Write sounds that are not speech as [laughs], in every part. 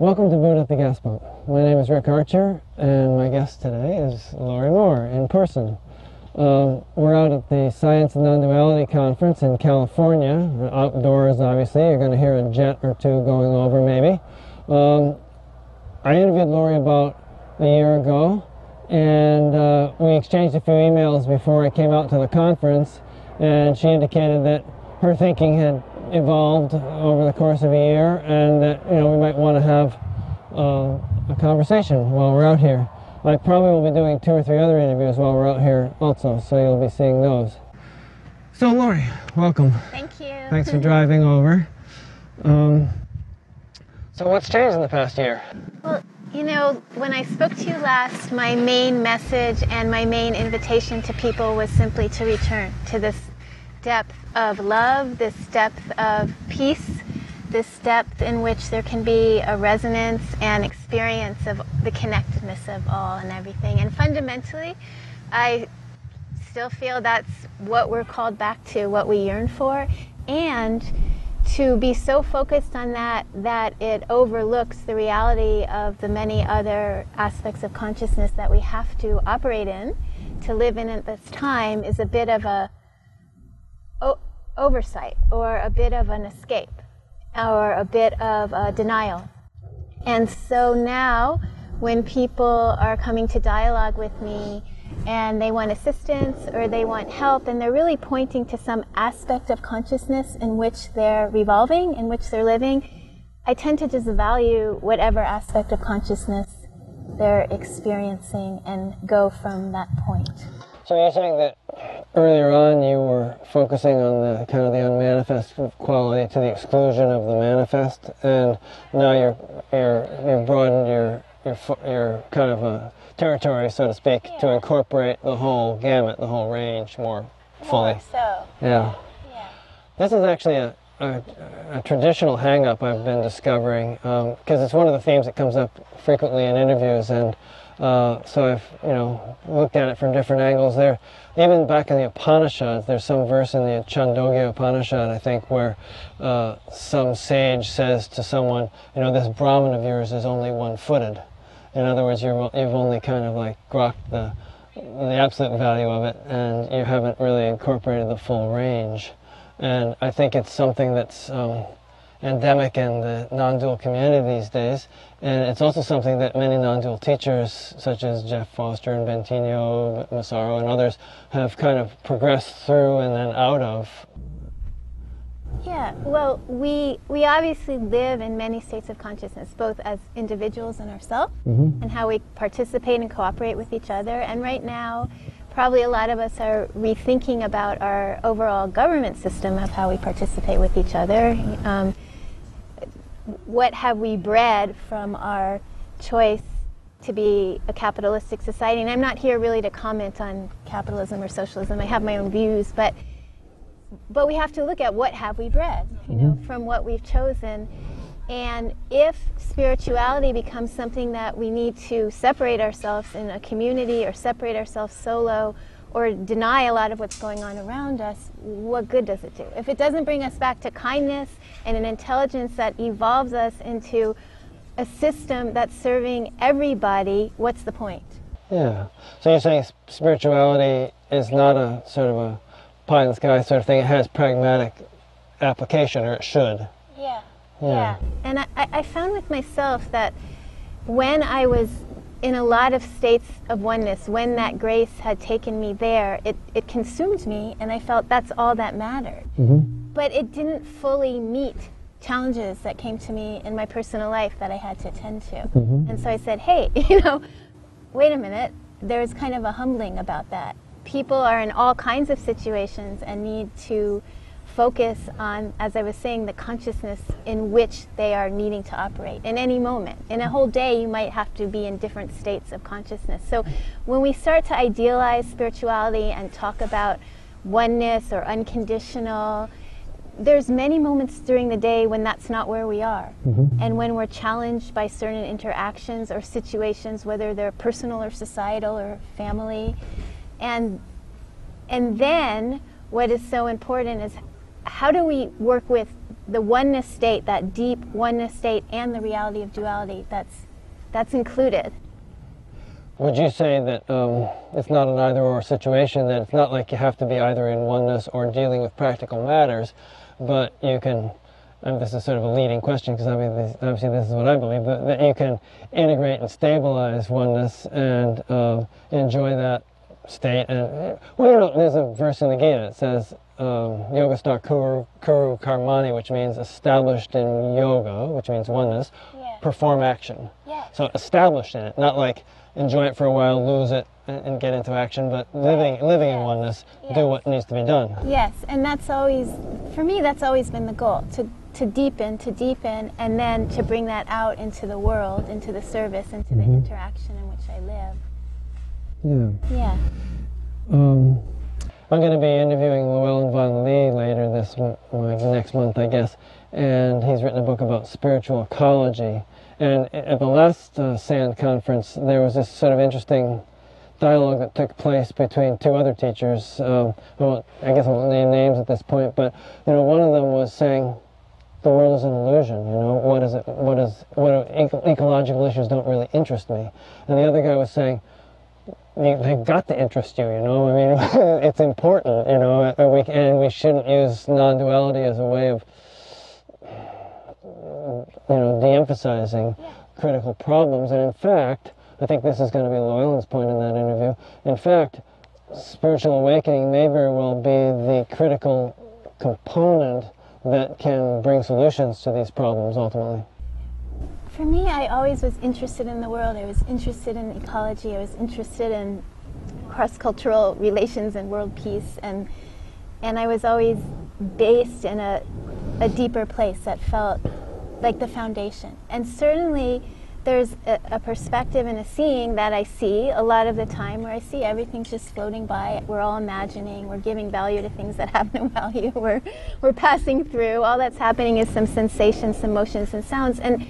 Welcome to Buddha at the Gas Pump. My name is Rick Archer, and my guest today is Laurie Moore in person. Um, we're out at the Science and Non-Duality Conference in California. Outdoors, obviously. You're going to hear a jet or two going over, maybe. Um, I interviewed Laurie about a year ago, and uh, we exchanged a few emails before I came out to the conference, and she indicated that her thinking had evolved over the course of a year, and that you know we might want to have uh, a conversation while we're out here. I probably will be doing two or three other interviews while we're out here also, so you'll be seeing those. So, Laurie, welcome. Thank you. Thanks for [laughs] driving over. Um, so, what's changed in the past year? Well, you know, when I spoke to you last, my main message and my main invitation to people was simply to return to this depth of love, this depth of peace, this depth in which there can be a resonance and experience of the connectedness of all and everything. And fundamentally, I still feel that's what we're called back to, what we yearn for, and to be so focused on that that it overlooks the reality of the many other aspects of consciousness that we have to operate in to live in at this time is a bit of a o- oversight or a bit of an escape or a bit of a denial. And so now, when people are coming to dialogue with me and they want assistance or they want help, and they're really pointing to some aspect of consciousness in which they're revolving, in which they're living, I tend to just value whatever aspect of consciousness they're experiencing and go from that point. So you're saying that earlier on you were focusing on the kind of the unmanifest quality to the exclusion of the manifest, and now you're you're you've broadened your your your kind of a territory, so to speak, Yeah. to incorporate the whole gamut, the whole range more fully. More so, Yeah. yeah. This is actually a, a, a traditional hang-up I've been discovering because it's one of the themes that comes up frequently in interviews, and uh, so I've you know looked at it from different angles. There, even back in the Upanishads, there's some verse in the Chandogya Upanishad, I think, where uh, some sage says to someone, you know, this Brahman of yours is only one-footed. In other words, you're, you've only kind of like grokked the the absolute value of it, and you haven't really incorporated the full range. And I think it's something that's um, endemic in the non-dual community these days, and it's also something that many non-dual teachers, such as Jeff Foster and Bentinho, Massaro, and others, have kind of progressed through and then out of. Yeah, well, we we obviously live in many states of consciousness, both as individuals and ourselves, mm-hmm. and how we participate and cooperate with each other. And right now, probably a lot of us are rethinking about our overall government system of how we participate with each other. Um, what have we bred from our choice to be a capitalistic society? And I'm not here really to comment on capitalism or socialism. I have my own views, but but we have to look at what have we bred, you know, from what we've chosen. And if spirituality becomes something that we need to separate ourselves in a community or separate ourselves solo or deny a lot of what's going on around us, what good does it do? If it doesn't bring us back to kindness and an intelligence that evolves us into a system that's serving everybody, what's the point? Yeah. So you're saying spirituality is not a sort of a pie in the sky sort of thing. It has pragmatic application, or it should. Yeah. Yeah. Yeah. And I, I found with myself that when I was in a lot of states of oneness, when that grace had taken me there, it, it consumed me, and I felt that's all that mattered. Mm-hmm. But it didn't fully meet challenges that came to me in my personal life that I had to attend to. Mm-hmm. And so I said, hey, [laughs] you know, wait a minute, there's kind of a humbling about that. People are in all kinds of situations and need to focus on, as I was saying, the consciousness in which they are needing to operate in any moment. In a mm-hmm. whole day, you might have to be in different states of consciousness. So when we start to idealize spirituality and talk about oneness or unconditional, there's many moments during the day when that's not where we are. Mm-hmm. And when we're challenged by certain interactions or situations, whether they're personal or societal or family. And and then what is so important is how do we work with the oneness state, that deep oneness state, and the reality of duality. That's that's included. Would you say that um, it's not an either or situation, that it's not like you have to be either in oneness or dealing with practical matters, but you can, and this is sort of a leading question because obviously this is what I believe, but that you can integrate and stabilize oneness and uh, enjoy that state. And well, you know, there's a verse in the Gita that says, um, Yogastha Kuru, Kuru Karmani, which means established in yoga, which means oneness, Yeah. perform action. So established in it, not like enjoy it for a while, lose it, and, and get into action, but living living in oneness, do what needs to be done. Yes, and that's always, for me, that's always been the goal to, to deepen, to deepen, and then to bring that out into the world, into the service, into the interaction in which I live. Yeah. Yeah. Um, I'm going to be interviewing Llewellyn Vaughan-Lee later this like next month, I guess, and he's written a book about spiritual ecology. And at the last uh, SAND conference, there was this sort of interesting dialogue that took place between two other teachers. Um, I, won't, I guess I won't name names at this point, but you know, one of them was saying the world is an illusion. You know, what is it? What is what are, eco- ecological issues don't really interest me. And the other guy was saying they've got to interest you, you know. I mean, [laughs] it's important, you know, and we, and we shouldn't use non-duality as a way of, you know, de-emphasizing critical problems. And in fact, I think this is going to be Llewellyn's point in that interview. In fact, spiritual awakening may very well be the critical component that can bring solutions to these problems ultimately. For me, I always was interested in the world. I was interested in ecology. I was interested in cross-cultural relations and world peace, and and I was always based in a a deeper place that felt like the foundation. And certainly, there's a, a perspective and a seeing that I see a lot of the time, where I see everything's just floating by. We're all imagining. We're giving value to things that [laughs] have no value. We're we're passing through. All that's happening is some sensations, some motions, and sounds, and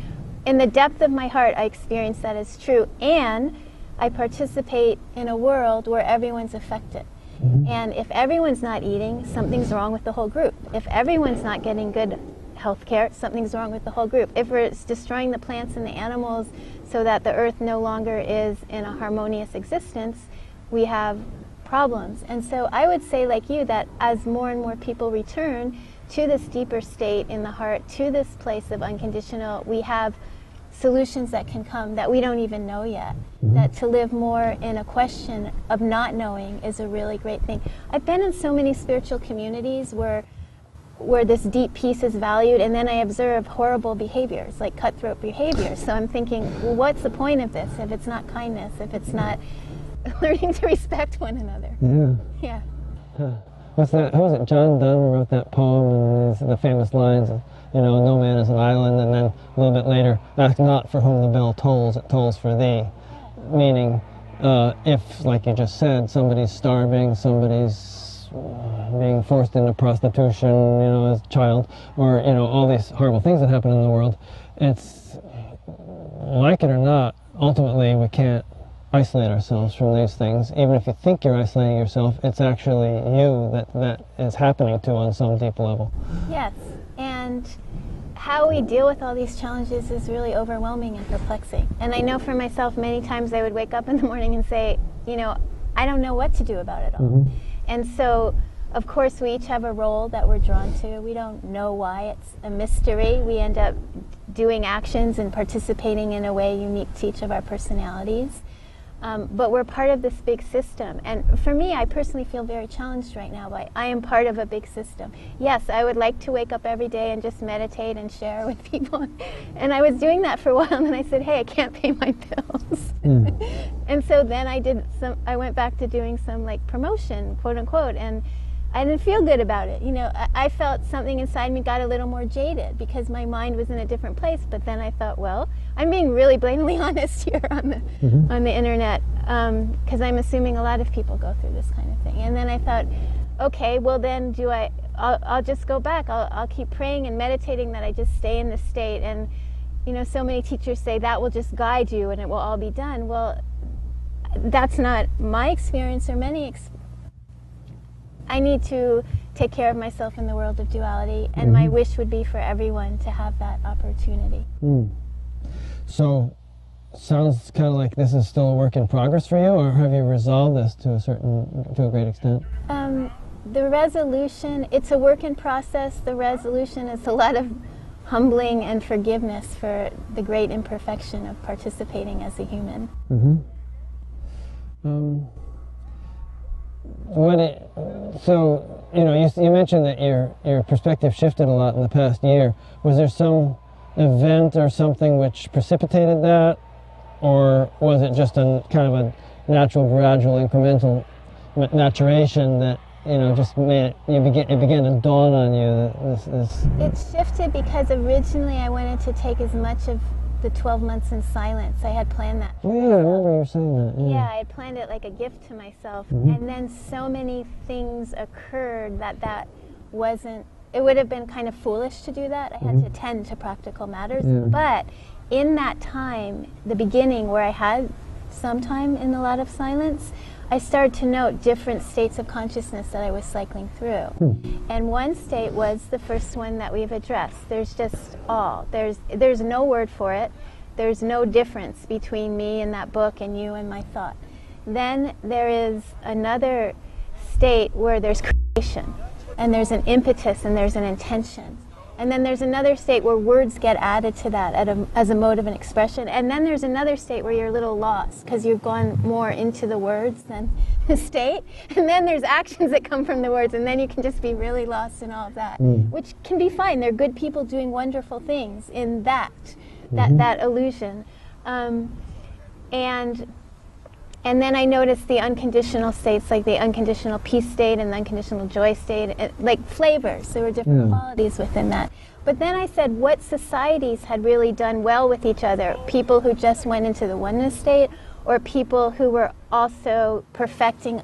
in the depth of my heart, I experience that as true. And I participate in a world where everyone's affected. Mm-hmm. And if everyone's not eating, something's wrong with the whole group. If everyone's not getting good health care, something's wrong with the whole group. If it's destroying the plants and the animals so that the earth no longer is in a harmonious existence, we have problems. And so I would say, like you, that as more and more people return to this deeper state in the heart, to this place of unconditional, we have solutions that can come that we don't even know yet. Mm-hmm. That to live more in a question of not knowing is a really great thing. I've been in so many spiritual communities where where this deep peace is valued and then I observe horrible behaviors, like cutthroat behaviors. So I'm thinking, well, what's the point of this if it's not kindness, if it's not [laughs] learning to respect one another? Yeah. Yeah. What's that? Who was it? John Donne wrote that poem and the famous lines, you know, no man is an island, and then a little bit later, ask not for whom the bell tolls, it tolls for thee. Meaning, uh, if, like you just said, somebody's starving, somebody's uh, being forced into prostitution, you know, as a child, or, you know, all these horrible things that happen in the world, it's, like it or not, ultimately we can't isolate ourselves from these things. Even if you think you're isolating yourself, it's actually you that that is happening to on some deep level. Yes, and how we deal with all these challenges is really overwhelming and perplexing. And I know for myself, many times I would wake up in the morning and say, you know, I don't know what to do about it all. Mm-hmm. And so, of course, we each have a role that we're drawn to. We don't know why, it's a mystery. We end up doing actions and participating in a way unique to each of our personalities. Um, but we're part of this big system. And for me, I personally feel very challenged right now by I am part of a big system. Yes, I would like to wake up every day and just meditate and share [laughs] with people. And I was doing that for a [laughs] while, and then I said, hey, I can't pay my bills. [laughs] and so then I did some, I went back to doing some like promotion, quote unquote, and I didn't feel good about it. You know, I, I felt something inside me got a little more jaded because my mind was in a different place. But then I thought, well, I'm being really blatantly [laughs] honest here on the mm-hmm. on the internet um, because I'm assuming a lot of people go through this kind of thing. And then I thought, okay, well then do I? I'll, I'll just go back. I'll, I'll keep praying and meditating that I just stay in this state. And you know, so many teachers say that will just guide you and it will all be done. Well, that's not my experience or many. Ex- I need to take care of myself in the world of duality, and my mm-hmm. wish would be for everyone to have that opportunity. Mm. So, sounds kind of like this is still a work in progress for you, or have you resolved this to a certain, to a great extent? Um, the resolution, it's a work in process. The resolution is a lot of humbling and forgiveness for the great imperfection of participating as a human. Mm-hmm. Um, what it, so you know you, you mentioned that your your perspective shifted a lot in the past year. Was there some event or something which precipitated that, or was it just a kind of a natural, gradual, incremental maturation that you know just made it, you begin it began to dawn on you that this, this It shifted because originally I wanted to take as much of the 12 months in silence. I had planned that. Oh yeah, I remember you were saying that. Yeah. Yeah, I had planned it like a gift to myself. Mhm. And then so many things occurred that that wasn't, it would have been kind of foolish to do that. I had Mhm. to attend to practical matters. Yeah. But in that time, the beginning where I had some time in a lot of silence, I started to note different states of consciousness that I was cycling through. Hmm. And one state was the first one that we've addressed. There's just all. There's there's no word for it. There's no difference between me and that book and you and my thought. Then there is another state where there's creation and there's an impetus and there's an intention. And then there's another state where words get added to that at a, as a mode of an expression. And then there's another state where you're a little lost because you've gone more into the words than [laughs] the state. And then there's actions that come from the words, and then you can just be really lost in all of that, Mm. which can be fine. They're good people doing wonderful things in that, that, that illusion. Um, and and then I noticed the unconditional states, like the unconditional peace state and the unconditional joy state, it- like flavors. There were different Yeah. qualities within that. But then I said, what societies had really done well with each other? People who just went into the oneness state, or people who were also perfecting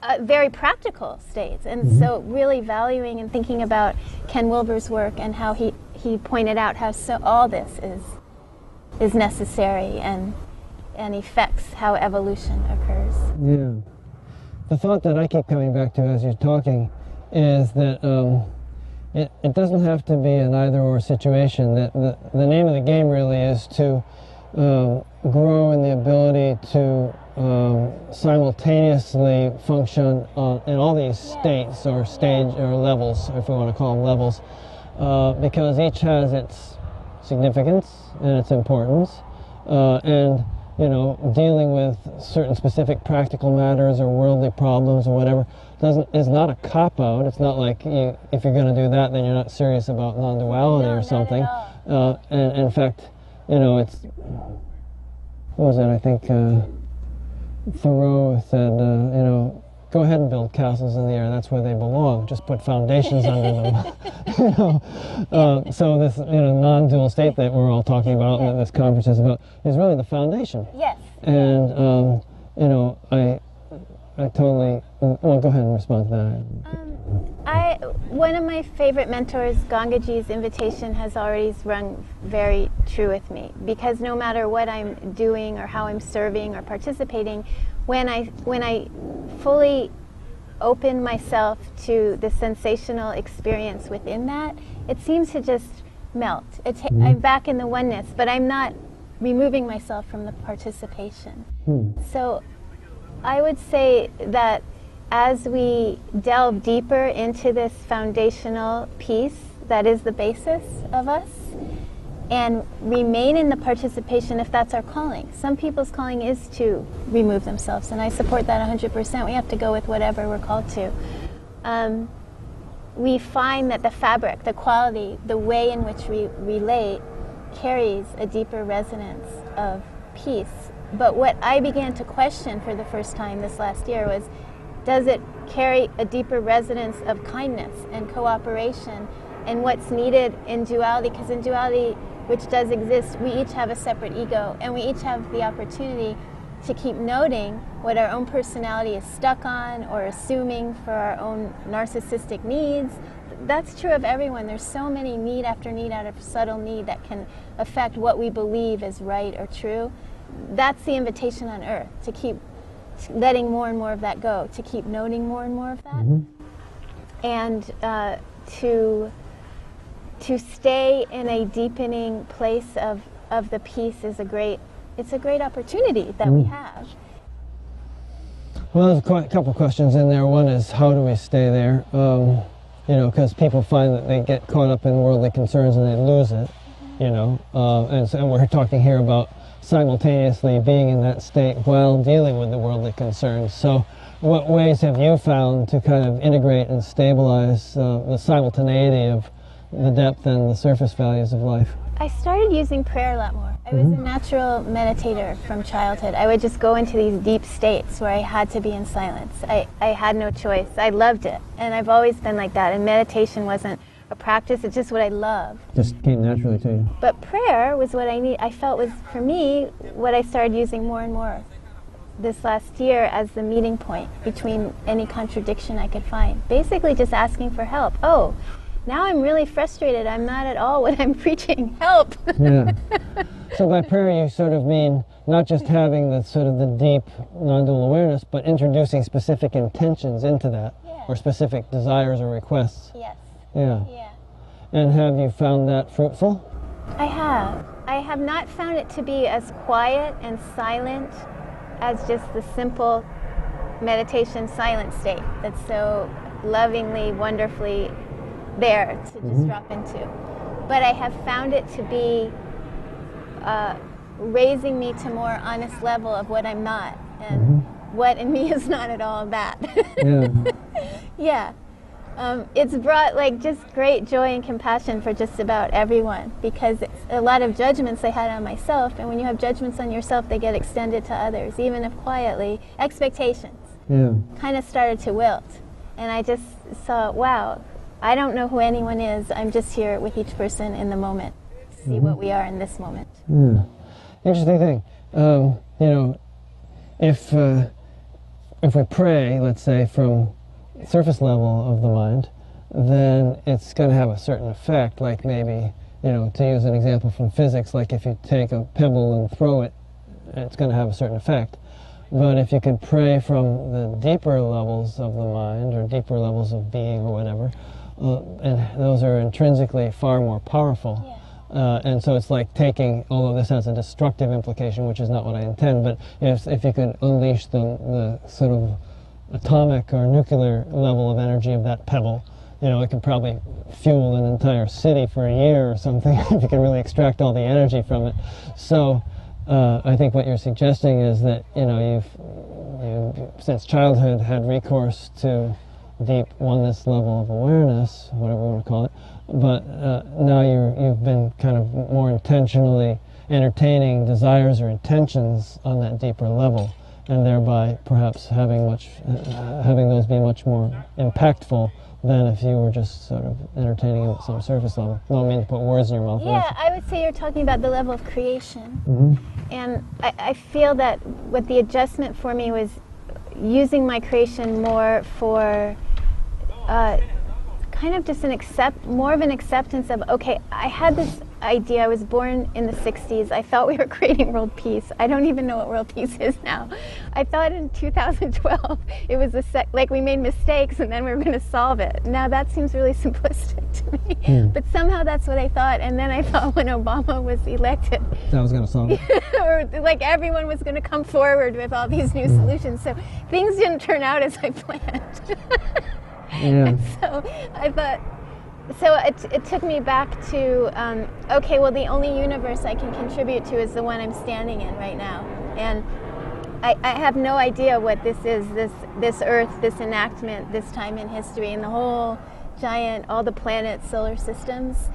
uh, very practical states. And so, really valuing and thinking about Ken Wilber's work and how he, he pointed out how so all this is is necessary and and affects how evolution occurs. Yeah. The thought that I keep coming back to as you're talking is that um, it, it doesn't have to be an either or situation. That the, the name of the game really is to um, grow in the ability to um, simultaneously function on, in all these states or stage or levels, if we want to call them levels, uh, because each has its significance and its importance. Uh, and you know, dealing with certain specific practical matters or worldly problems or whatever doesn't is not a cop out. It's not like you, if you're going to do that, then you're not serious about non-duality No, or something. Uh, and, in fact, you know, it's what was it? I think uh, Thoreau said, uh, you know, go ahead and build castles in the air. That's where they belong. Just put foundations under them. [laughs] [laughs] you know, uh, so this you know non-dual state that we're all talking about and that this conference is about is really the foundation. Yes. And um, you know, I I totally well. Go ahead and respond to that. Um, I one of my favorite mentors, Gangaji's invitation, has always rung very true with me because no matter what I'm doing or how I'm serving or participating, when I when I fully open myself to the sensational experience within that, it seems to just melt. It ta- I'm back in the oneness, but I'm not removing myself from the participation. Hmm. So I would say that as we delve deeper into this foundational piece that is the basis of us and remain in the participation if that's our calling. Some people's calling is to remove themselves, and I support that 100%. We have to go with whatever we're called to. Um, we find that the fabric, the quality, the way in which we relate carries a deeper resonance of peace. But what I began to question for the first time this last year was does it carry a deeper resonance of kindness and cooperation and what's needed in duality? Because in duality, which does exist, we each have a separate ego and we each have the opportunity to keep noting what our own personality is stuck on or assuming for our own narcissistic needs. That's true of everyone. There's so many need after need out of subtle need that can affect what we believe is right or true. That's the invitation on earth to keep letting more and more of that go, to keep noting more and more of that. and uh, to to stay in a deepening place of of the peace is a great it's a great opportunity that we have. Well, there's quite a couple questions in there. One is how do we stay there? Um, you know, because people find that they get caught up in worldly concerns and they lose it. You know, uh, and, so, and we're talking here about simultaneously being in that state while dealing with the worldly concerns. So, what ways have you found to kind of integrate and stabilize uh, the simultaneity of the depth and the surface values of life? I started using prayer a lot more. I was a mm-hmm. natural meditator from childhood. I would just go into these deep states where I had to be in silence. I, I had no choice. I loved it. And I've always been like that. And meditation wasn't a practice, it's just what I love. Just came naturally to you. But prayer was what I need. I felt was, for me, what I started using more and more this last year as the meeting point between any contradiction I could find. Basically, just asking for help. Oh, now I'm really frustrated. I'm not at all what I'm [laughs] preaching. Help. Yeah. [laughs] so by prayer, you sort of mean not just having the sort of the deep non-dual awareness, but introducing specific intentions into that, Yeah. or specific desires or requests. yes. Yeah. Yeah. And have you found that fruitful? I have. I have not found it to be as quiet and silent as just the simple meditation silent state that's so lovingly, wonderfully there to just drop into. But I have found it to be uh, raising me to more honest level of what I'm not and what in me [laughs] is not at all that. Yeah. [laughs] Yeah. Um, it's brought like just great joy and compassion for just about everyone because it's a lot of judgments I had on myself, and when you have judgments on yourself, they get extended to others, even if quietly. Expectations yeah. kind of started to wilt, and I just saw, wow, I don't know who anyone is. I'm just here with each person in the moment, see what we are in this moment. Yeah. Interesting thing. Um, you know, if uh, if we pray, let's say from surface level of the mind, then it's going to have a certain effect. Like maybe, you know, to use an example from physics, like if you take a pebble and throw it, it's going to have a certain effect. But if you could pray from the deeper levels of the mind or deeper levels of being or whatever, uh, and those are intrinsically far more powerful. Uh, and so it's like taking, although this has a destructive implication, which is not what I intend, but if, if you could unleash the, the sort of atomic or nuclear level of energy of that pebble, you know, it could probably fuel an entire city for a year or something [laughs] if you could really extract all the energy from it. So uh, I think what you're suggesting is that, you know, you've, you've since childhood had recourse to deep oneness level of awareness, whatever you want to call it, but uh, now you're, you've been kind of more intentionally entertaining desires or intentions on that deeper level, and thereby perhaps having much, uh, having those be much more impactful than if you were just sort of entertaining them at some surface level. I don't mean to put words in your mouth. Yeah, I would say you're talking about the level of creation. hmm And I, I feel that what the adjustment for me was using my creation more for uh, kind of just an accept, more of an acceptance of, okay, I had this idea. I was born in the 60s. I thought we were [laughs] creating world peace. I don't even know what world peace is now. I thought in 2012 it was a sec- like we made mistakes and then we were going to solve it. Now that seems really [laughs] simplistic to me. But somehow that's what I thought. And then I thought when Obama was elected, That was going to solve it. [laughs] or like everyone was going to come forward with all these new solutions. So things didn't turn out as I planned. Yeah. [laughs] so I thought, so it, it took me back to, um, okay, well, the only universe I can contribute to is the one I'm standing in right now. And I, I have no idea what this is this, this Earth, this enactment, this time in history, and the whole giant, all the planets, solar systems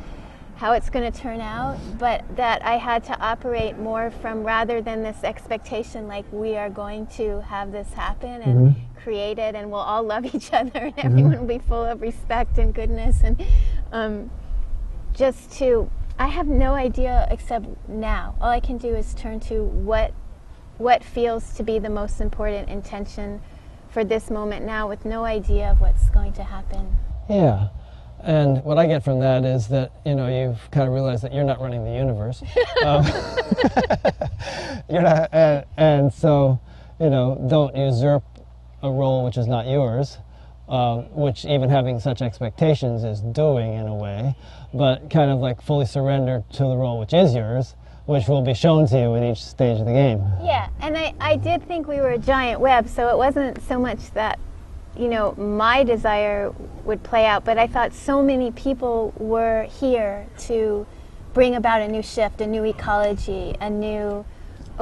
how it's going to turn out, but that I had to operate more from rather than this expectation like we are going to have this happen and create it and we'll all love [laughs] each other and everyone will be full of respect and goodness and um, just to I have no idea except now. All I can do is turn to what what feels to be the most important intention for this moment now with no idea of what's going to happen. Yeah. And what I get from that is that, you know, you've kind of realized that you're not running the universe. [laughs] um, [laughs] you're not, and, and so, you know, don't usurp a role which is not yours. Uh, which even having such expectations is doing in a way, but kind of like fully surrender to the role which is yours, which will be shown to you in each stage of the game. Yeah, and I, I did think we were a giant web, so it wasn't so much that, you know, my desire would play out, but I thought so many people were here to bring about a new shift, a new ecology, a new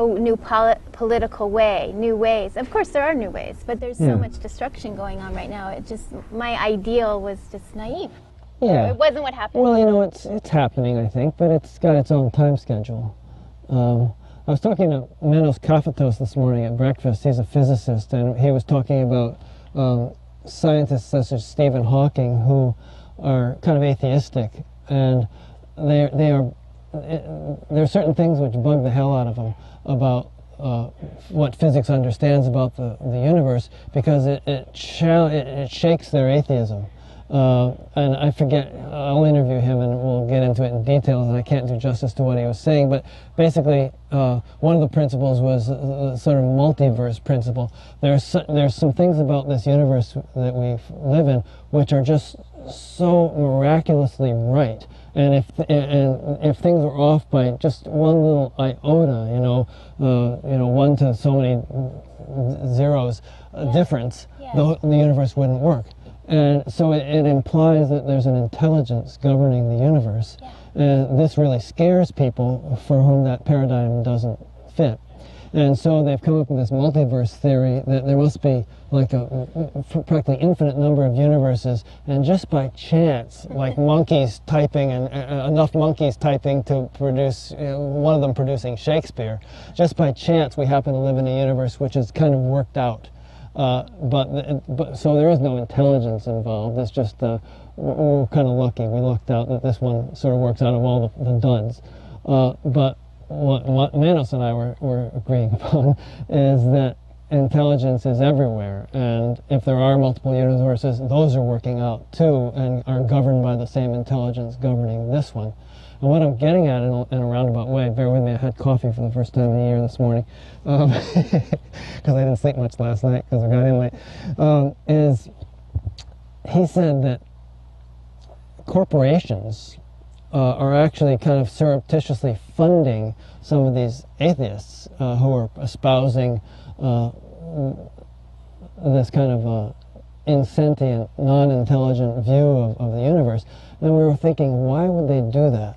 a new poli- political way, new ways. Of course, there are new ways, but there's Yeah. so much destruction going on right now. It just my ideal was just naive. Yeah. It wasn't what happened. Well, you know, it's it's happening, I think, but it's got its own time schedule. Um, I was talking to Menas Kafatos this morning at breakfast. He's a physicist, and he was talking about um, scientists such as Stephen Hawking who are kind of atheistic, and they they are there are certain things which bug the hell out of them about uh, what physics understands about the, the universe because it it, chal- it, it shakes their atheism. Uh, and I forget, I'll interview him and we'll get into it in details, and I can't do justice to what he was saying, but basically, uh, one of the principles was the, the sort of multiverse principle. There's, so, there's some things about this universe that we live in which are just so miraculously right. And if and if things are off by just one little iota, you know, uh, you know, one to so many zeros uh, difference, Yeah. the, the universe wouldn't work. And so it, it implies that there's an intelligence governing the universe. And this really scares people for whom that paradigm doesn't fit. And so they've come up with this multiverse theory that there must be like a practically infinite number of universes, and just by chance, like monkeys typing and uh, enough monkeys typing to produce you know, one of them producing Shakespeare, just by chance we happen to live in a universe which is kind of worked out. Uh, but, but so there is no intelligence involved. It's just uh, we're, we're kind of lucky. We lucked out that this one sort of works out of all the, the duds. Uh, but what, what Menas and I were, were agreeing [laughs] upon is that intelligence is everywhere, and if there are multiple universes, those are working out too, and are governed by the same intelligence governing this one. And what I'm getting at in a, in a roundabout way, bear with me, I had coffee for the first time in the year this morning, [laughs] because I didn't sleep much last night because I got in late, um, is he said that corporations uh, are actually kind of surreptitiously funding some of these atheists uh, who are espousing uh, this kind of uh, insentient, non-intelligent view of, of the universe. And we were thinking, why would they do that?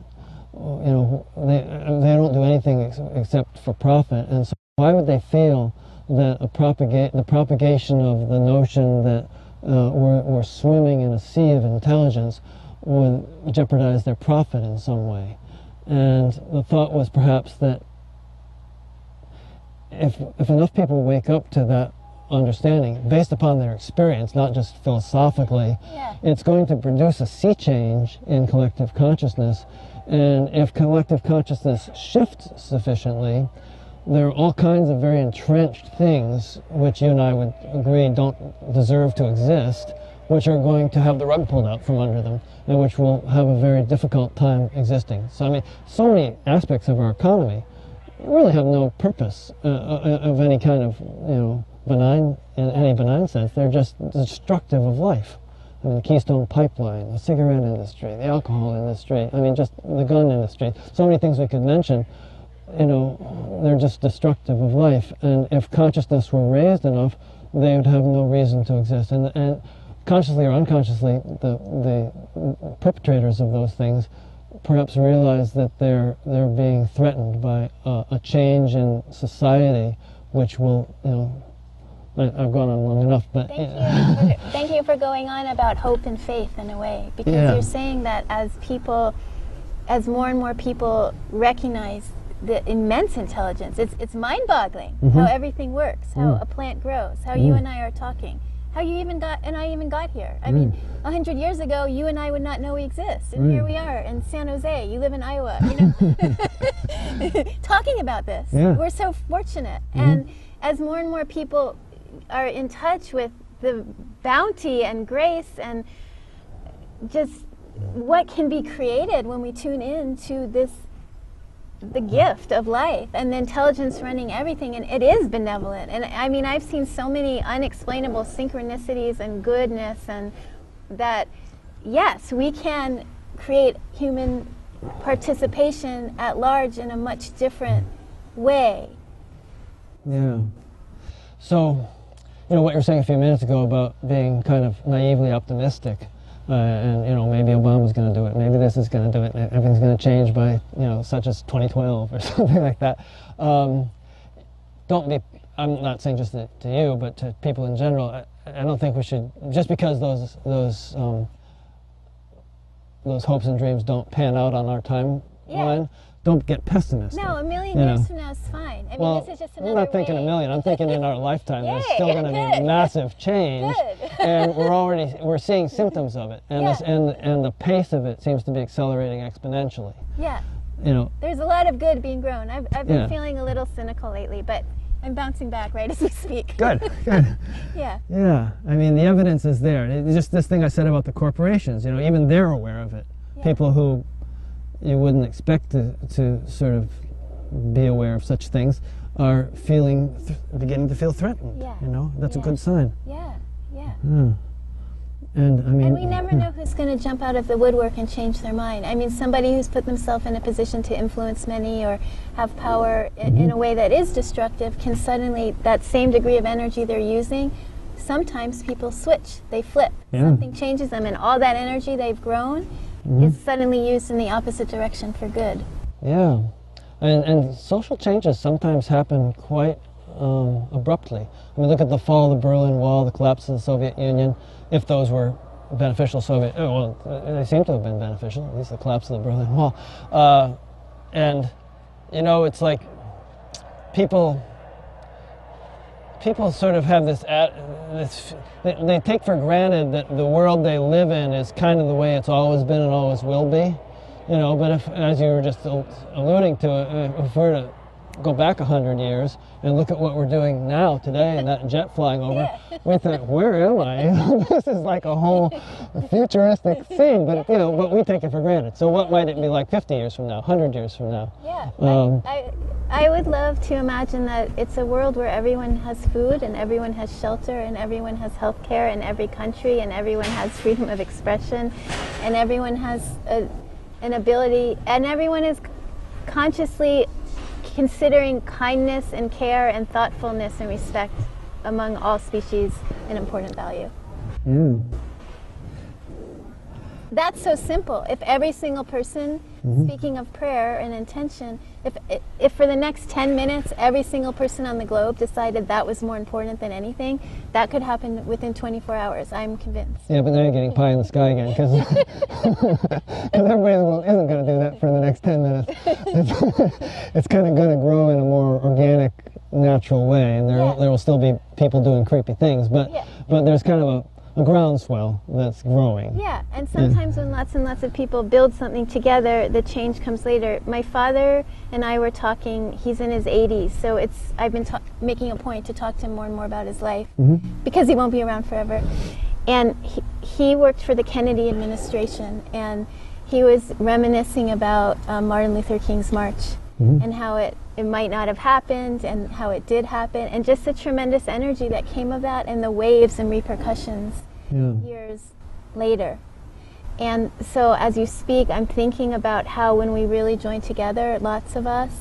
You know, they, they don't do anything ex- except for profit, and so why would they feel that propagate, the propagation of the notion that uh, we're, we're swimming in a sea of intelligence would jeopardize their profit in some way? And the thought was perhaps that if, if enough people wake up to that understanding based upon their experience, not just philosophically, Yeah. it's going to produce a sea change in collective consciousness. And if collective consciousness shifts sufficiently, there are all kinds of very entrenched things which you and I would agree don't deserve to exist, which are going to have the rug pulled out from under them and which will have a very difficult time existing. So, I mean, so many aspects of our economy really have no purpose uh, uh, of any kind of, you know, benign, in any benign sense. They're just destructive of life. I mean, the Keystone Pipeline, the cigarette industry, the alcohol industry, I mean, just the gun industry. So many things we could mention, you know, they're just destructive of life. And if consciousness were raised enough, they would have no reason to exist. And, and consciously or unconsciously, the, the perpetrators of those things perhaps realize that they're, they're being threatened by a, a change in society which will, you know, I, I've gone on long enough, but Thank you. For, [laughs] thank you for going on about hope and faith in a way, because Yeah. you're saying that as people, as more and more people recognize the immense intelligence, it's it's mind-boggling Mm-hmm. how everything works, how Mm. a plant grows, how you and I are talking, how you even got and I even got here. I mean, Mm. a hundred years ago, you and I would not know we exist, and here we are in San Jose. You live in Iowa, you know, [laughs] [laughs] talking about this. Yeah. We're so fortunate, and as more and more people are in touch with the bounty and grace and just what can be created when we tune in to this the gift of life and the intelligence running everything and it is benevolent. And i mean i've seen so many unexplainable synchronicities and goodness and that yes we can create human participation at large in a much different way. Yeah. So, you know, what you were saying a few minutes ago about being kind of naively optimistic, uh, and, you know, maybe Obama's going to do it, maybe this is going to do it, everything's going to change by, you know, such as 2012 or [laughs] something like that. Um, don't be, I'm not saying just to, to you, but to people in general, I, I don't think we should, just because those, those, um, those hopes and dreams don't pan out on our timeline, don't get pessimistic. no a million years know. from now is fine i mean Well, this is just another. I'm another not thinking way. a million. I'm thinking in our [laughs] lifetime, there's still going to be good. massive change, Good. [laughs] and we're already we're seeing symptoms of it, and this, and and the pace of it seems to be accelerating exponentially. yeah You know, there's a lot of good being grown i've, I've been Yeah. feeling a little cynical lately but i'm bouncing back right [laughs] as we speak good, good. yeah Yeah, I mean the evidence is there. It's just this thing I said about the corporations. You know, even they're aware of it. Yeah. People who you wouldn't expect to to sort of be aware of such things are feeling th- beginning to feel threatened. Yeah. You know, that's Yeah. a good sign. yeah yeah Yeah. And I mean, And we never uh, know who's going to jump out of the woodwork and change their mind. I mean, somebody who's put themselves in a position to influence many or have power i- in mm-hmm. a way that is destructive can suddenly, that same degree of energy they're using, sometimes people switch, they flip. Yeah. Something changes them, and all that energy they've grown is suddenly used in the opposite direction for good. Yeah, and and social changes sometimes happen quite um, abruptly. I mean, look at the fall of the Berlin Wall, the collapse of the Soviet Union. If those were beneficial Soviet, oh, well, they seem to have been beneficial. At least the collapse of the Berlin Wall, uh, and you know, it's like people. People sort of have this, this they, they take for granted that the world they live in is kind of the way it's always been and always will be. You know, but if, as you were just alluding to, uh, if we're to go back a hundred years and look at what we're doing now today and that jet flying over, [laughs] we think, where am I? [laughs] this is like a whole futuristic scene, but you know, but we take it for granted. So what might it be like 50 years from now, 100 years from now? Yeah. Um, I, I, I would love to imagine that it's a world where everyone has food and everyone has shelter and everyone has health care in every country and everyone has [laughs] freedom of expression and everyone has a, an ability and everyone is consciously considering kindness and care and thoughtfulness and respect among all species an important value. Yeah. That's so simple. If every single person, Mm-hmm. speaking of prayer and intention, if, if for the next 10 minutes every single person on the globe decided that was more important than anything, that could happen within 24 hours. I'm convinced. Yeah, but now you're getting pie in the sky again because [laughs] everybody in the world isn't going to do that for the next 10 minutes. It's, [laughs] it's kind of going to grow in a more organic, natural way, and there, Yeah. there will still be people doing creepy things, but, Yeah. but there's kind of a, a groundswell that's growing. Yeah, and sometimes when lots and lots of people build something together, the change comes later. My father and I were talking. He's in his 80s, so it's I've been ta- making a point to talk to him more and more about his life because he won't be around forever. And he, he worked for the Kennedy administration, and he was reminiscing about um, Martin Luther King's march Mm-hmm. and how it, it might not have happened and how it did happen, and just the tremendous energy that came of that and the waves and repercussions Yeah. years later. And so as you speak, I'm thinking about how when we really join together, lots of us,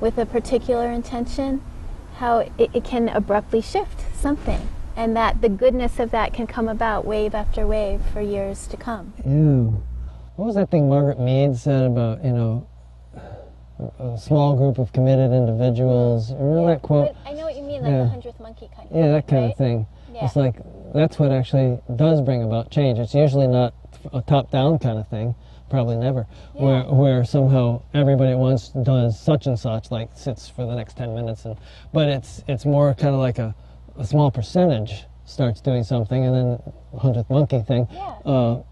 with a particular intention, how it, it can abruptly shift something. And that the goodness of that can come about wave after wave for years to come. Yeah. What was that thing Margaret Mead said about, you know, a small group of committed individuals? Remember that quote? I know what you mean, like Yeah. the hundredth monkey kind of thing. Yeah, thing, that kind right? of thing. Yeah. It's like that's what actually does bring about change. It's usually not a top-down kind of thing, probably never, where Yeah. where somehow everybody at once does such and such, like sits for the next ten minutes, and but it's it's more kind of like a, a small percentage starts doing something, and then hundredth monkey thing. Yeah. Uh,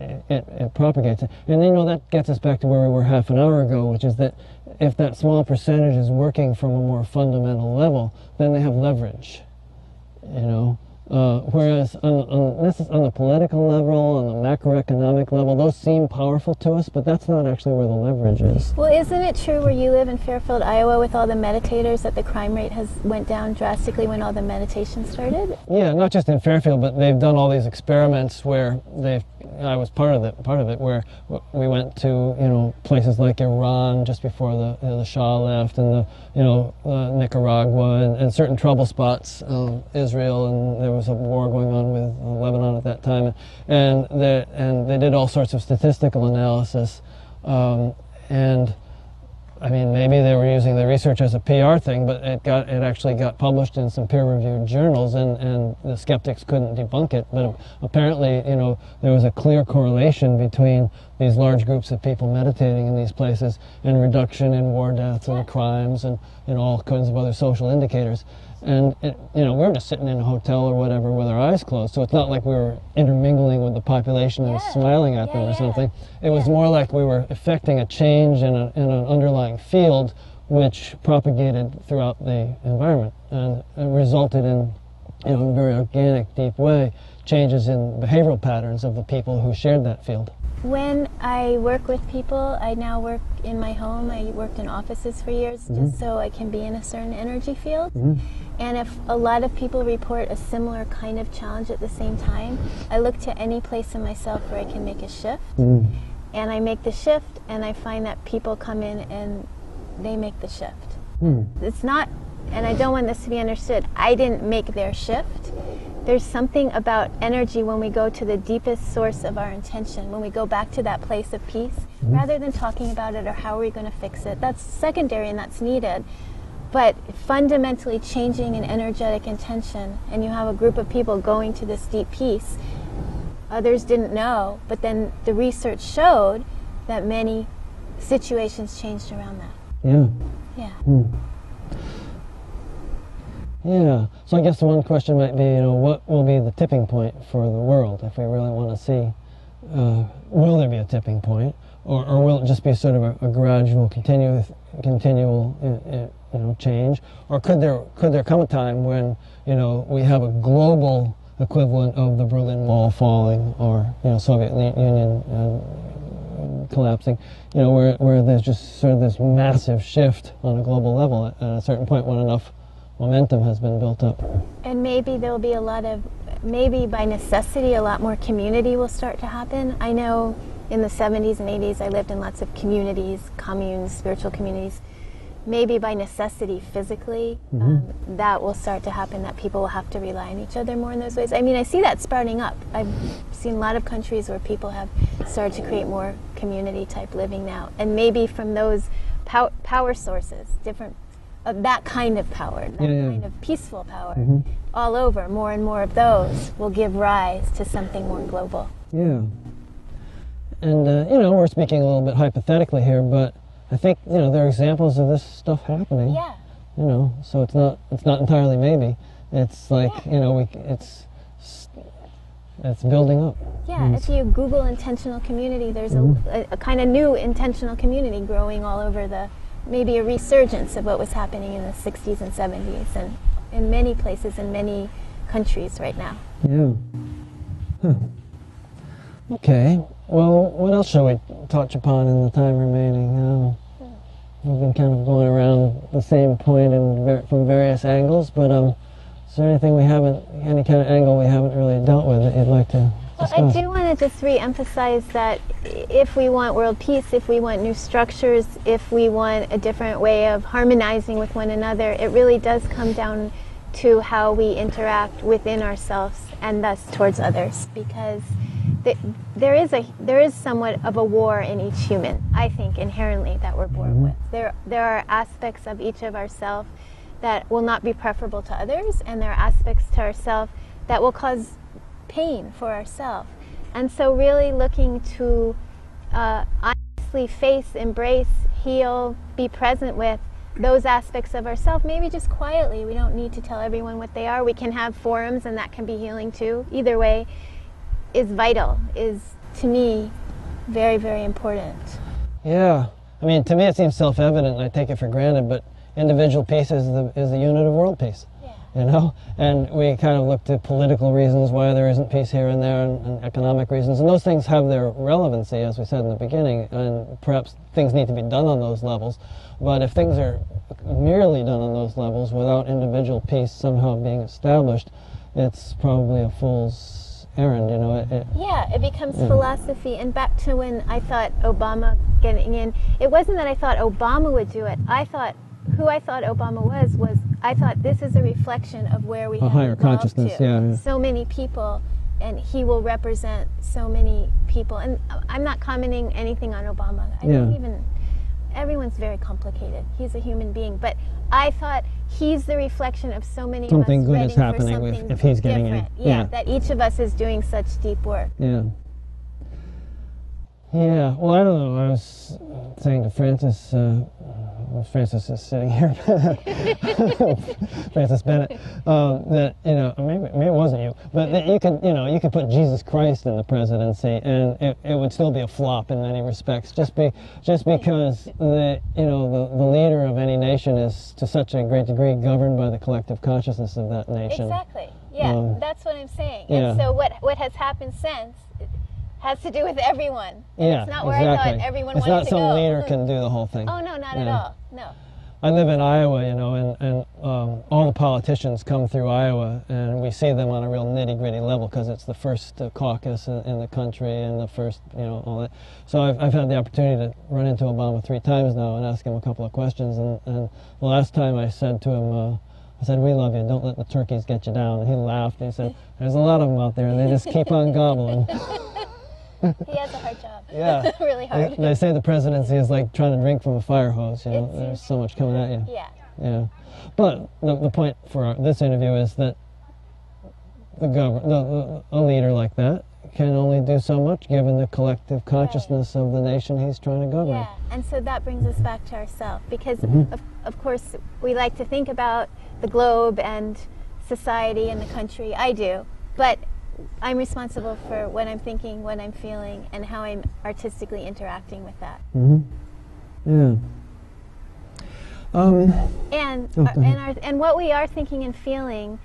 it, it, propagates. And you know, that gets us back to where we were half an hour ago, which is that if that small percentage is working from a more fundamental level, then they have leverage. You know, Uh, whereas on, on, this is on the political level, on the macroeconomic level, those seem powerful to us, but that's not actually where the leverage is. Well, isn't it true where you live in Fairfield, Iowa, with all the meditators, that the crime rate has went down drastically when all the meditation started? Yeah, not just in Fairfield, but they've done all these experiments where they've. I was part of it, part of it, where we went to you know places like Iran just before the you know, the Shah left, and the you know uh, Nicaragua and, and, certain trouble spots, um, Israel, and there was a war going on with Lebanon at that time, and they and they did all sorts of statistical analysis, um, and I mean, maybe they were using the research as a PR thing, but it got it actually got published in some peer-reviewed journals, and, and the skeptics couldn't debunk it. But apparently, you know, there was a clear correlation between these large groups of people meditating in these places and reduction in war deaths and crimes and know all kinds of other social indicators. And it, you know, we were just sitting in a hotel or whatever with our eyes closed, so it's not like we were intermingling with the population and yeah. smiling at yeah, them or something. It was more like we were effecting a change in, a, in an underlying field which propagated throughout the environment and it resulted in, you know, in a very organic, deep way, changes in behavioral patterns of the people who shared that field. When I work with people, I now work in my home. I worked in offices for years mm-hmm. just so I can be in a certain energy field. Mm-hmm. And if a lot of people report a similar kind of challenge at the same time, I look to any place in myself where I can make a shift. Mm. And I make the shift, and I find that people come in and they make the shift. Mm. It's not, and I don't want this to be understood, I didn't make their shift. There's something about energy when we go to the deepest source of our intention, when we go back to that place of peace, mm. rather than talking about it or how are we going to fix it. That's secondary and that's needed but fundamentally changing an energetic intention and you have a group of people going to this deep peace others didn't know but then the research showed that many situations changed around that yeah yeah hmm. Yeah so i guess one question might be you know what will be the tipping point for the world if we really want to see uh, will there be a tipping point or, or will it just be sort of a, a gradual continuous continual uh, uh, you know, change? Or could there, could there come a time when, you know, we have a global equivalent of the Berlin Wall falling or, you know, Soviet Union uh, collapsing, you know, where, where there's just sort of this massive shift on a global level at, at a certain point when enough momentum has been built up. And maybe there'll be a lot of, maybe by necessity, a lot more community will start to happen. I know in the 70s and 80s, I lived in lots of communities, communes, spiritual communities maybe by necessity physically mm-hmm. um, that will start to happen that people will have to rely on each other more in those ways i mean i see that sprouting up i've seen a lot of countries where people have started to create more community type living now and maybe from those pow- power sources different of that kind of power that yeah, yeah. kind of peaceful power mm-hmm. all over more and more of those will give rise to something more global yeah and uh, you know we're speaking a little bit hypothetically here but I think you know there are examples of this stuff happening. Yeah. You know, so it's not it's not entirely maybe. It's like yeah. you know we it's it's building up. Yeah, mm. if you Google intentional community, there's a, a, a kind of new intentional community growing all over the maybe a resurgence of what was happening in the 60s and 70s and in many places in many countries right now. Yeah. Huh. Okay. Well, what else shall we touch upon in the time remaining? Um, we've been kind of going around the same point in, from various angles, but um, is there anything we haven't, any kind of angle we haven't really dealt with that you'd like to? Well, I do want to just re-emphasize that if we want world peace, if we want new structures, if we want a different way of harmonizing with one another, it really does come down to how we interact within ourselves and thus towards others because there is a there is somewhat of a war in each human. I think inherently that we're born mm-hmm. with. There there are aspects of each of ourselves that will not be preferable to others, and there are aspects to ourselves that will cause pain for ourselves. And so, really looking to uh, honestly face, embrace, heal, be present with those aspects of ourselves, maybe just quietly. We don't need to tell everyone what they are. We can have forums, and that can be healing too. Either way, is vital, is to me very, very important. Yeah. I mean, to me it seems self evident and I take it for granted, but individual peace is the, is the unit of world peace. Yeah. you know. And we kind of looked at political reasons why there isn't peace here and there, and, and economic reasons, and those things have their relevancy, as we said in the beginning, and perhaps things need to be done on those levels. But if things are merely done on those levels without individual peace somehow being established, it's probably a fool's errand, you know. It, it, Yeah, it becomes philosophy. And back to when I thought Obama getting in, it wasn't that I thought Obama would do it. I thought who I thought Obama was was I thought this is a reflection of where we A have higher consciousness, yeah, yeah. So many people, and he will represent so many people. And I'm not commenting anything on Obama. I don't Yeah. even. Everyone's very complicated. He's a human being, but I thought he's the reflection of so many Something of us good is happening with- if he's getting in. different. Yeah. that each of us is doing such deep work. Yeah. Yeah, well, I don't know. I was saying to Francis, uh, Francis is sitting here, [laughs] Francis Bennett, um, that you know maybe maybe it wasn't you, but that you could you know you could put Jesus Christ in the presidency and it, it would still be a flop in many respects, just be just because the you know the, the leader of any nation is to such a great degree governed by the collective consciousness of that nation. Exactly. Yeah, Um, that's what I'm saying. yeah. And so what what has happened since has to do with everyone. And Yeah, it's not where exactly. I thought everyone it's wanted not to some go. leader can do the whole thing. Oh no, not at all. No. I live in Iowa, you know, and, and um, all the politicians come through Iowa, and we see them on a real nitty gritty level because it's the first uh, caucus in, in the country and the first, you know, all that. So I've, I've had the opportunity to run into Obama three times now and ask him a couple of questions. And, and the last time I said to him, uh, I said, We love you, don't let the turkeys get you down. And he laughed and he said, [laughs] There's a lot of them out there, and they just keep on gobbling. [laughs] He has a hard job. Yeah. [laughs] really They, hard. they say the presidency is like trying to drink from a fire hose, you know, It's- there's so much coming at you. Yeah. Yeah, but the, the point for our, this interview is that the government, a leader like that, can only do so much given the collective consciousness of the nation he's trying to govern. Yeah, and so that brings us back to ourselves because, Mm-hmm. of, of course, we like to think about the globe and society and the country. I do, but I'm responsible for what I'm thinking, what I'm feeling, and how I'm artistically interacting with that. hmm Yeah. Um, And Oh, our, and our, and what we are thinking and feeling,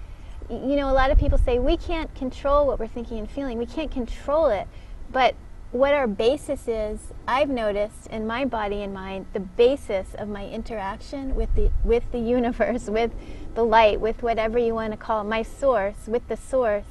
you know, a lot of people say we can't control what we're thinking and feeling. We can't control it, but what our basis is, I've noticed in my body and mind, the basis of my interaction with the with the universe, [laughs] with the light, with whatever you want to call it, my source, with the source,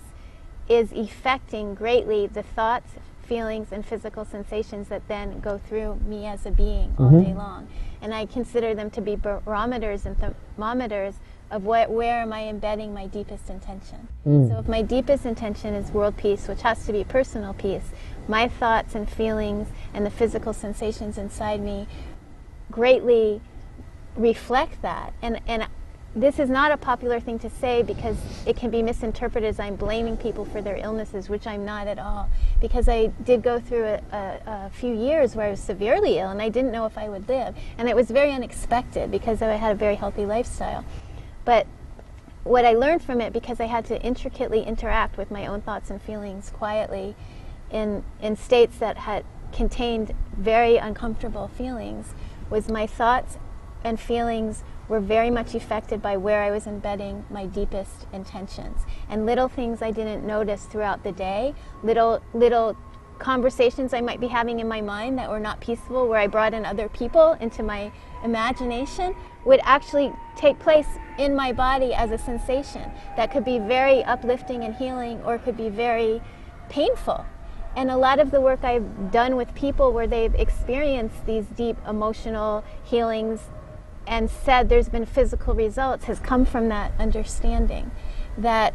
is affecting greatly the thoughts, feelings, and physical sensations that then go through me as a being all mm-hmm. day long. And I consider them to be barometers and thermometers of what, where am I embedding my deepest intention. Mm. So if my deepest intention is world peace, which has to be personal peace, my thoughts and feelings and the physical sensations inside me greatly reflect that. And, and this is not a popular thing to say because it can be misinterpreted as I'm blaming people for their illnesses, which I'm not at all. Because I did go through a, a, a few years where I was severely ill and I didn't know if I would live. And it was very unexpected because I had a very healthy lifestyle. But what I learned from it, because I had to intricately interact with my own thoughts and feelings quietly in, in states that had contained very uncomfortable feelings, was my thoughts and feelings were very much affected by where I was embedding my deepest intentions. And little things I didn't notice throughout the day, little little conversations I might be having in my mind that were not peaceful, where I brought in other people into my imagination, would actually take place in my body as a sensation that could be very uplifting and healing or could be very painful. And a lot of the work I've done with people where they've experienced these deep emotional healings and said there's been physical results has come from that understanding that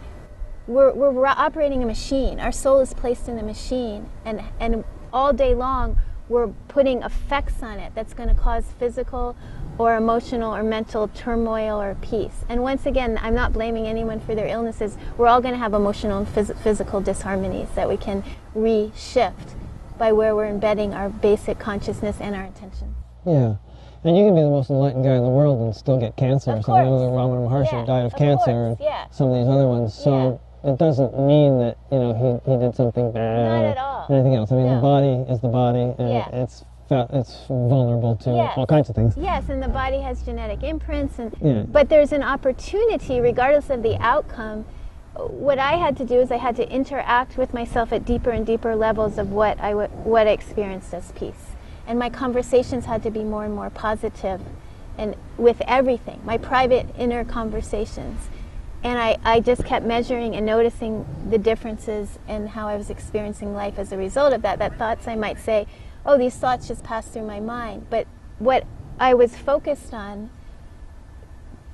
we're, we're operating a machine. Our soul is placed in a machine, and, and all day long we're putting effects on it that's going to cause physical or emotional or mental turmoil or peace. And once again, I'm not blaming anyone for their illnesses. We're all going to have emotional and phys- physical disharmonies that we can reshift by where we're embedding our basic consciousness and our intention. yeah. And you can be the most enlightened guy in the world and still get cancer Of something. course. Like Ramana Maharshi Yeah, died of, of cancer course, and yeah. some of these other ones. So it doesn't mean that, you know, he, he did something bad Not or at all. anything else. I mean, No. the body is the body and Yeah. it's it's vulnerable to Yes. all kinds of things. Yes, and the body has genetic imprints, and Yeah. but there's an opportunity, regardless of the outcome. What I had to do is I had to interact with myself at deeper and deeper levels of what I w- what I experienced as peace, and my conversations had to be more and more positive, and with everything, my private inner conversations, and I, I just kept measuring and noticing the differences in how I was experiencing life as a result of that. That thoughts I might say, oh, these thoughts just passed through my mind. But what I was focused on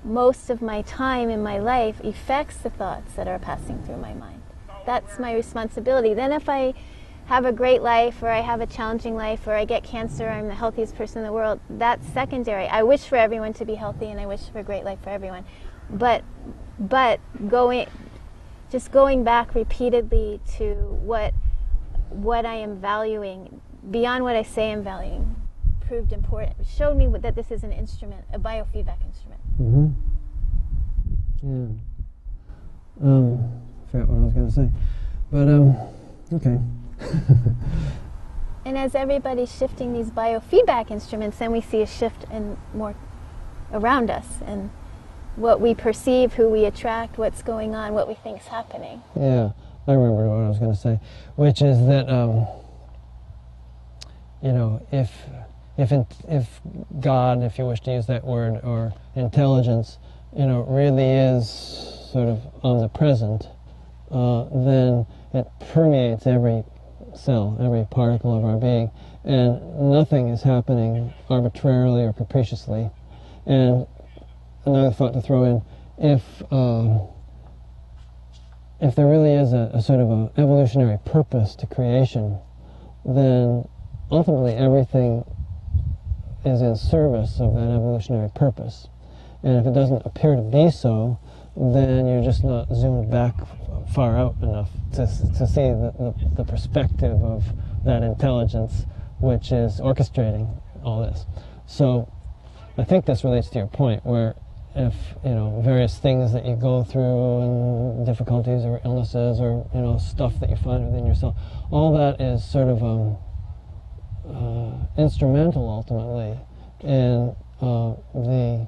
most of my time in my life affects the thoughts that are passing through my mind. That's my responsibility. Then if I have a great life or I have a challenging life or I get cancer, I'm the healthiest person in the world, that's secondary. I wish for everyone to be healthy and I wish for a great life for everyone. But but going just going back repeatedly to what what I am valuing beyond what I say I'm valuing proved important. Showed me that this is an instrument, a biofeedback instrument. Mm-hmm. Yeah. Um, forgot what I was going to say, but um, okay. [laughs] And as everybody's shifting these biofeedback instruments, then we see a shift in more around us and what we perceive, who we attract, what's going on, what we think's happening. Yeah, I remember what I was going to say, which is that um, you know if if in, if God, if you wish to use that word, or intelligence, you know, really is sort of omnipresent, uh, then it permeates every cell, every particle of our being, and nothing is happening arbitrarily or capriciously. And another thought to throw in, if um, if there really is a, a sort of an evolutionary purpose to creation, then ultimately everything is in service of that evolutionary purpose. And if it doesn't appear to be so, then you're just not zoomed back far out enough to, to see the, the, the perspective of that intelligence which is orchestrating all this. So I think this relates to your point where if, you know, various things that you go through and difficulties or illnesses or, you know, stuff that you find within yourself, all that is sort of um, uh, instrumental ultimately in uh, the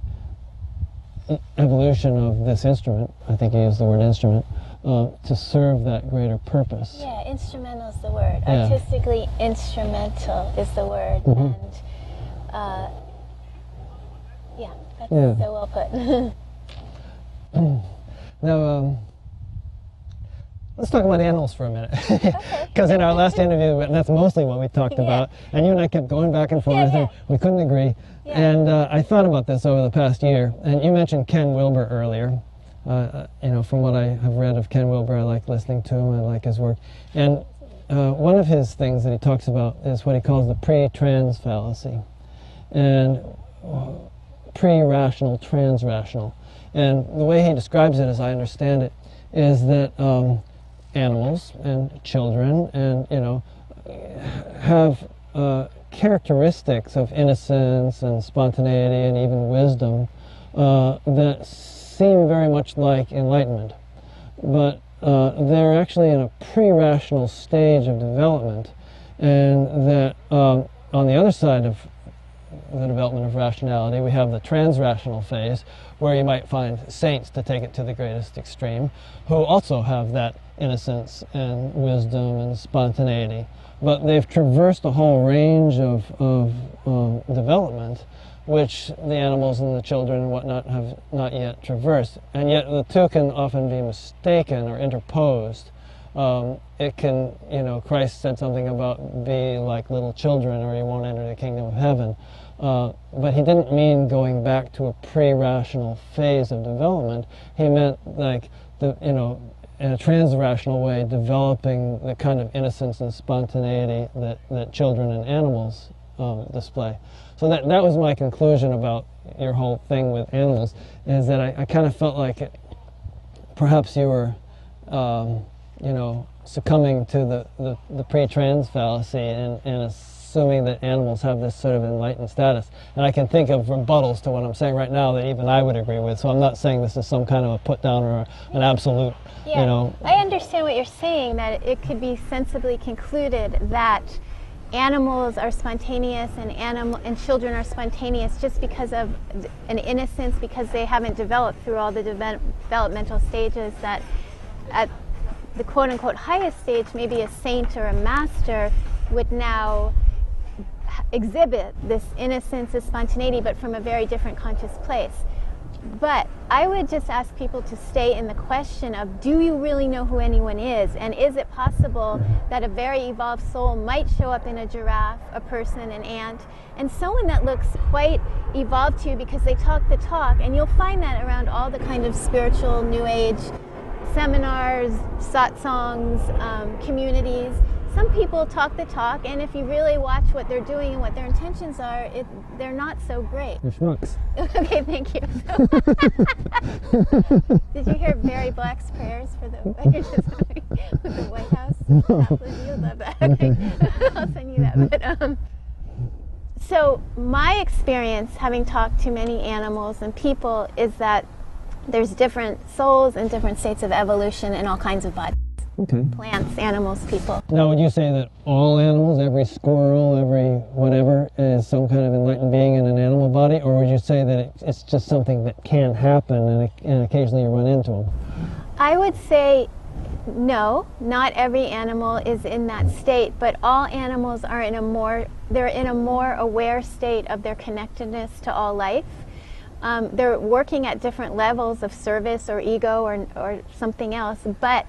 evolution of this instrument. I think you used the word instrument uh, to serve that greater purpose. Yeah, instrumental is the word. Yeah. Artistically instrumental is the word. Mhm. And uh, yeah, that's Yeah. so well put. [laughs] Now, um, let's talk about animals for a minute, because [laughs] in our last interview, that's mostly what we talked Yeah. about, and you and I kept going back and forth, Yeah, and we couldn't agree. Yeah. And uh, I thought about this over the past year, and you mentioned Ken Wilber earlier. Uh, you know, from what I have read of Ken Wilber, I like listening to him. I like his work, and uh, one of his things that he talks about is what he calls the pre-trans fallacy, and uh, pre-rational, trans-rational. And the way he describes it, as I understand it, is that um, animals and children and you know have uh, characteristics of innocence and spontaneity and even wisdom uh, that seem very much like enlightenment, but uh, they're actually in a pre-rational stage of development, and that um, on the other side of the development of rationality. We have the trans-rational phase, where you might find saints, to take it to the greatest extreme, who also have that innocence and wisdom and spontaneity. But they've traversed a whole range of, of um, development, which the animals and the children and whatnot have not yet traversed. And yet the two can often be mistaken or interposed um, it can, you know, Christ said something about be like little children or you won't enter the kingdom of heaven. Uh, but he didn't mean going back to a pre-rational phase of development. He meant like, the, you know, in a trans-rational way, developing the kind of innocence and spontaneity that, that children and animals um, display. So that, that was my conclusion about your whole thing with animals, is that I, I kind of felt like it, perhaps you were um, you know, succumbing to the, the, the pre-trans fallacy and, and assuming that animals have this sort of enlightened status. And I can think of rebuttals to what I'm saying right now that even I would agree with. So I'm not saying this is some kind of a put down or an absolute, Yeah, you know. I understand what you're saying, that it could be sensibly concluded that animals are spontaneous and animal and children are spontaneous just because of an innocence because they haven't developed through all the de- developmental stages that at the quote unquote highest stage maybe a saint or a master would now exhibit this innocence this spontaneity but from a very different conscious place but I would just ask people to stay in the question of do you really know who anyone is? And is it possible that a very evolved soul might show up in a giraffe, a person, an ant, and someone that looks quite evolved to you because they talk the talk? And you'll find that around all the kind of spiritual, new age seminars, satsangs, um, communities some people talk the talk, and if you really watch what they're doing and what their intentions are, it, they're not so great. They're schmucks. [laughs] okay, thank you. [laughs] Did you hear Barry Black's prayers for the [laughs] with the White House? No. You love that. Okay. I'll send you that. But, um, so my experience, having talked to many animals and people, is that there's different souls and different states of evolution in all kinds of bodies. Okay. Plants, animals, people. Now, would you say that all animals, every squirrel, every whatever, is some kind of enlightened being in an animal body, or would you say that it, it's just something that can happen and, and occasionally you run into them? I would say no, not every animal is in that state, but all animals are in a more they're in a more aware state of their connectedness to all life. Um, they're working at different levels of service or ego or, or something else, but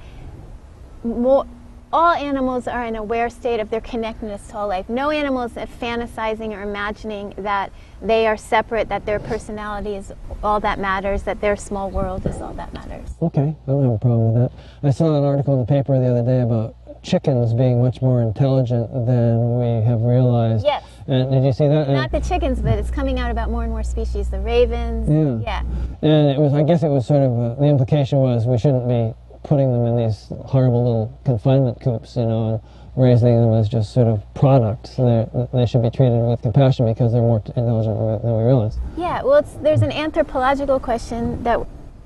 more, all animals are in a aware state of their connectedness to all life. No animal is fantasizing or imagining that they are separate, that their personality is all that matters, that their small world is all that matters. Okay, I don't have a problem with that. I saw an article in the paper the other day about chickens being much more intelligent than we have realized. Yes. And did you see that? Not the chickens, but it's coming out about more and more species. The ravens. Yeah. Yeah. And it was, I guess it was sort of, a, the implication was we shouldn't be putting them in these horrible little confinement coops, you know, and raising them as just sort of products. they they should be treated with compassion because they're more intelligent than we realize. Yeah, well, there's an anthropological question that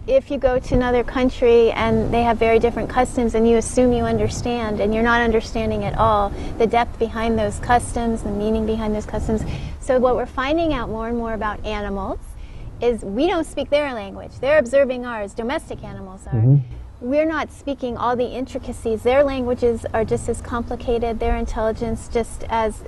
if you go to another country and they have very different customs and you assume you understand and you're not understanding at all the depth behind those customs, the meaning behind those customs. So what we're finding out more and more about animals is we don't speak their language. They're observing ours. Domestic animals are. Mm-hmm we're not speaking all the intricacies. Their languages are just as complicated, their intelligence just as,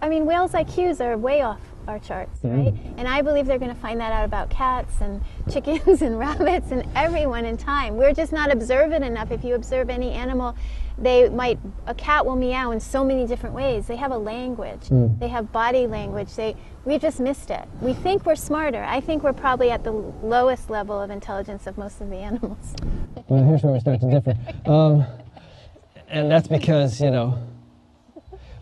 I mean, whales' IQs are way off our charts, yeah. right? And I believe they're going to find that out about cats and [laughs] chickens and rabbits and everyone in time. We're just not observant enough. If you observe any animal, they might, a cat will meow in so many different ways. They have a language, mm. they have body language, they, we just missed it. We think we're smarter. I think we're probably at the lowest level of intelligence of most of the animals. well, here's where we start to differ. Um, and that's because, you know,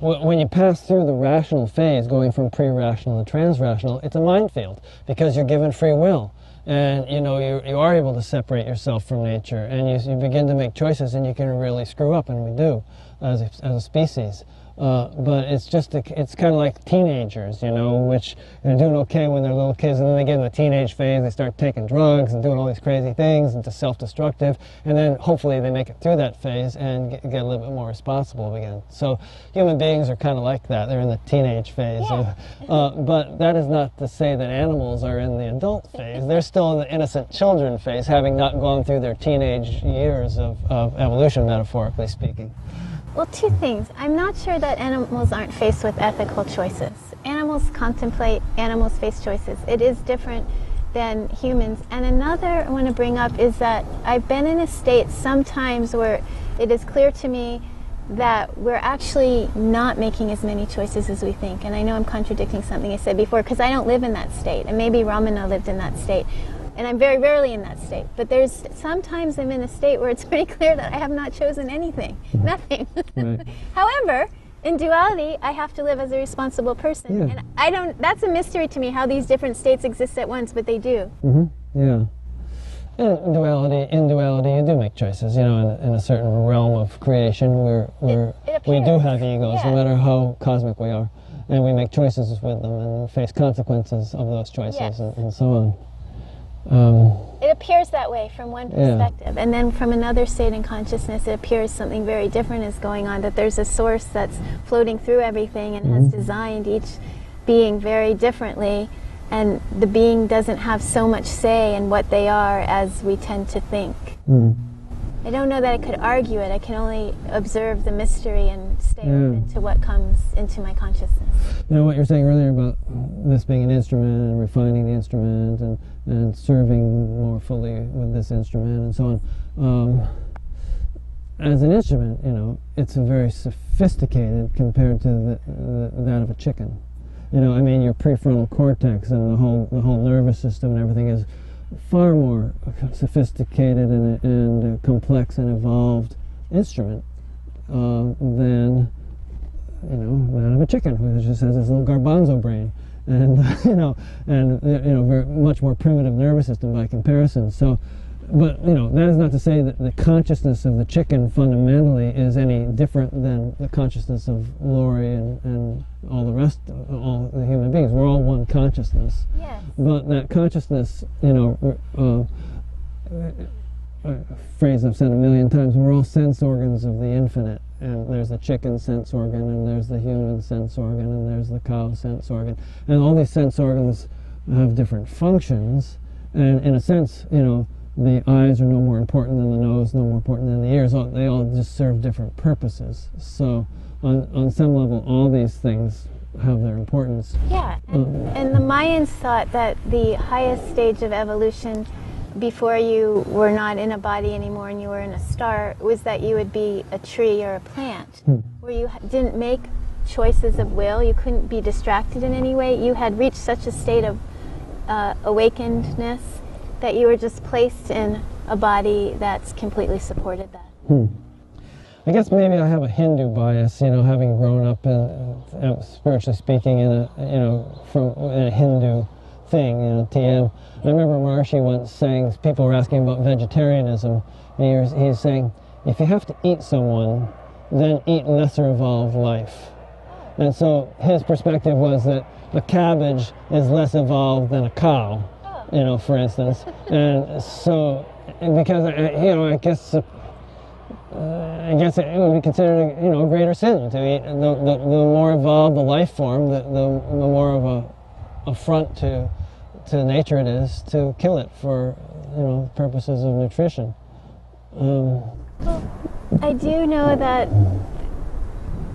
when you pass through the rational phase, going from pre-rational to trans-rational, it's a minefield because you're given free will. And, you know, you, you are able to separate yourself from nature and you, you begin to make choices and you can really screw up, and we do as a, as a species. Uh, but it's just a, it's kind of like teenagers, you know, which they're doing okay when they're little kids, and then they get in the teenage phase, they start taking drugs and doing all these crazy things and just self-destructive, and then hopefully they make it through that phase and get, get, a little bit more responsible again. So human beings are kind of like that; they're in the teenage phase, yeah. uh, but that is not to say that animals are in the adult phase. They're still in the innocent children phase, having not gone through their teenage years of, of evolution, metaphorically speaking. Well, two things. I'm not sure that animals aren't faced with ethical choices. Animals contemplate, animals face choices. It is different than humans. And another I want to bring up is that I've been in a state sometimes where it is clear to me that we're actually not making as many choices as we think. And I know I'm contradicting something I said before because I don't live in that state. And maybe Ramana lived in that state and I'm very rarely in that state. But there's sometimes I'm in a state where it's [laughs] pretty clear that I have not chosen anything, [laughs] nothing. Right. [laughs] However, in duality, I have to live as a responsible person, yeah. and I don't. That's a mystery to me how these different states exist at once, but they do. Mm-hmm. Yeah. In duality, in duality, you do make choices. You know, in, in a certain realm of creation, where where we do have egos, yeah. no matter how cosmic we are, and we make choices with them and face consequences of those choices, yes. and, and so on. Um, it appears that way from one perspective. Yeah. And then from another state in consciousness, it appears something very different is going on, that there's a source that's floating through everything and mm-hmm. has designed each being very differently. And the being doesn't have so much say in what they are as we tend to think. Mm. I don't know that I could argue it. I can only observe the mystery and stay yeah. open to what comes into my consciousness. You know what you're saying earlier about this being an instrument and refining the instrument and, and serving more fully with this instrument and so on. Um, as an instrument, you know, it's a very sophisticated compared to the, the, that of a chicken. You know, I mean, your prefrontal cortex and the whole the whole nervous system and everything is far more sophisticated and, and complex and evolved instrument uh, than you know that of a chicken who just has this little garbanzo brain. And [laughs] you know and you know very much more primitive nervous system by comparison. So but you know that is not to say that the consciousness of the chicken fundamentally is any different than the consciousness of Laurie and, and all the rest of all the human beings. We're all one consciousness. Yes. but that consciousness you know uh, uh, phrase I've said a million times we're all sense organs of the infinite. And there's the chicken sense organ and there's the human sense organ and there's the cow sense organ. And all these sense organs have different functions. And in a sense you know the eyes are no more important than the nose, no more important than the ears. They all just serve different purposes. So, on, on some level, all these things have their importance. Yeah, and, um, and the Mayans thought that the highest stage of evolution before you were not in a body anymore and you were in a star was that you would be a tree or a plant, hmm. where you didn't make choices of will, you couldn't be distracted in any way. You had reached such a state of uh, awakenedness that you were just placed in a body that's completely supported that. Hmm. I guess maybe I have a Hindu bias, you know, having grown up in, uh, spiritually speaking, in a, you know, from in a Hindu thing, you know, TM. I remember Maharishi once saying, people were asking about vegetarianism, and he was saying, if you have to eat someone, then eat lesser evolved life. And so his perspective was that a cabbage is less evolved than a cow you know, for instance. [laughs] and so, because, you know, I guess, uh, I guess it would be considered, you know, a greater sin to eat. The, the, the more evolved the life form, the, the, the more of a affront to, to nature it is to kill it for, you know, purposes of nutrition. Um, well, I do know that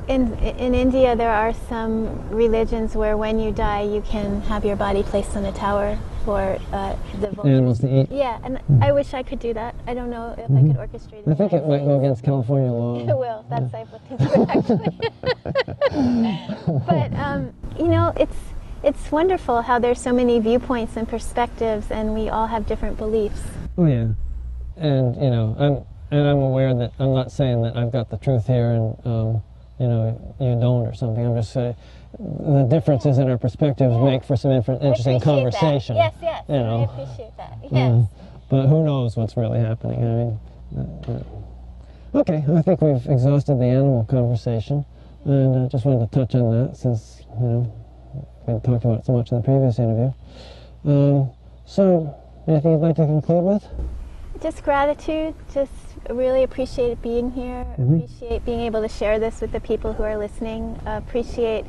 in in India there are some religions where when you die you can have your body placed on a tower for uh, the animals to eat. Yeah, and mm. I wish I could do that. I don't know if mm-hmm. I could orchestrate it. I think it might go against California law. [laughs] it will. That's yeah. I've looked actually. but um, you know, it's it's wonderful how there's so many viewpoints and perspectives, and we all have different beliefs. Oh yeah, and you know, I'm and I'm aware that I'm not saying that I've got the truth here, and um, you know, you don't or something. I'm just saying the differences in our perspectives make for some interesting conversation. That. Yes, yes. You know. I appreciate that. Yes. Mm. but who knows what's really happening? I mean, uh, uh. okay. I think we've exhausted the animal conversation, and I uh, just wanted to touch on that since you know we talked about it so much in the previous interview. Um, so, anything you'd like to conclude with? Just gratitude. Just really appreciate being here. Mm-hmm. Appreciate being able to share this with the people who are listening. Uh, appreciate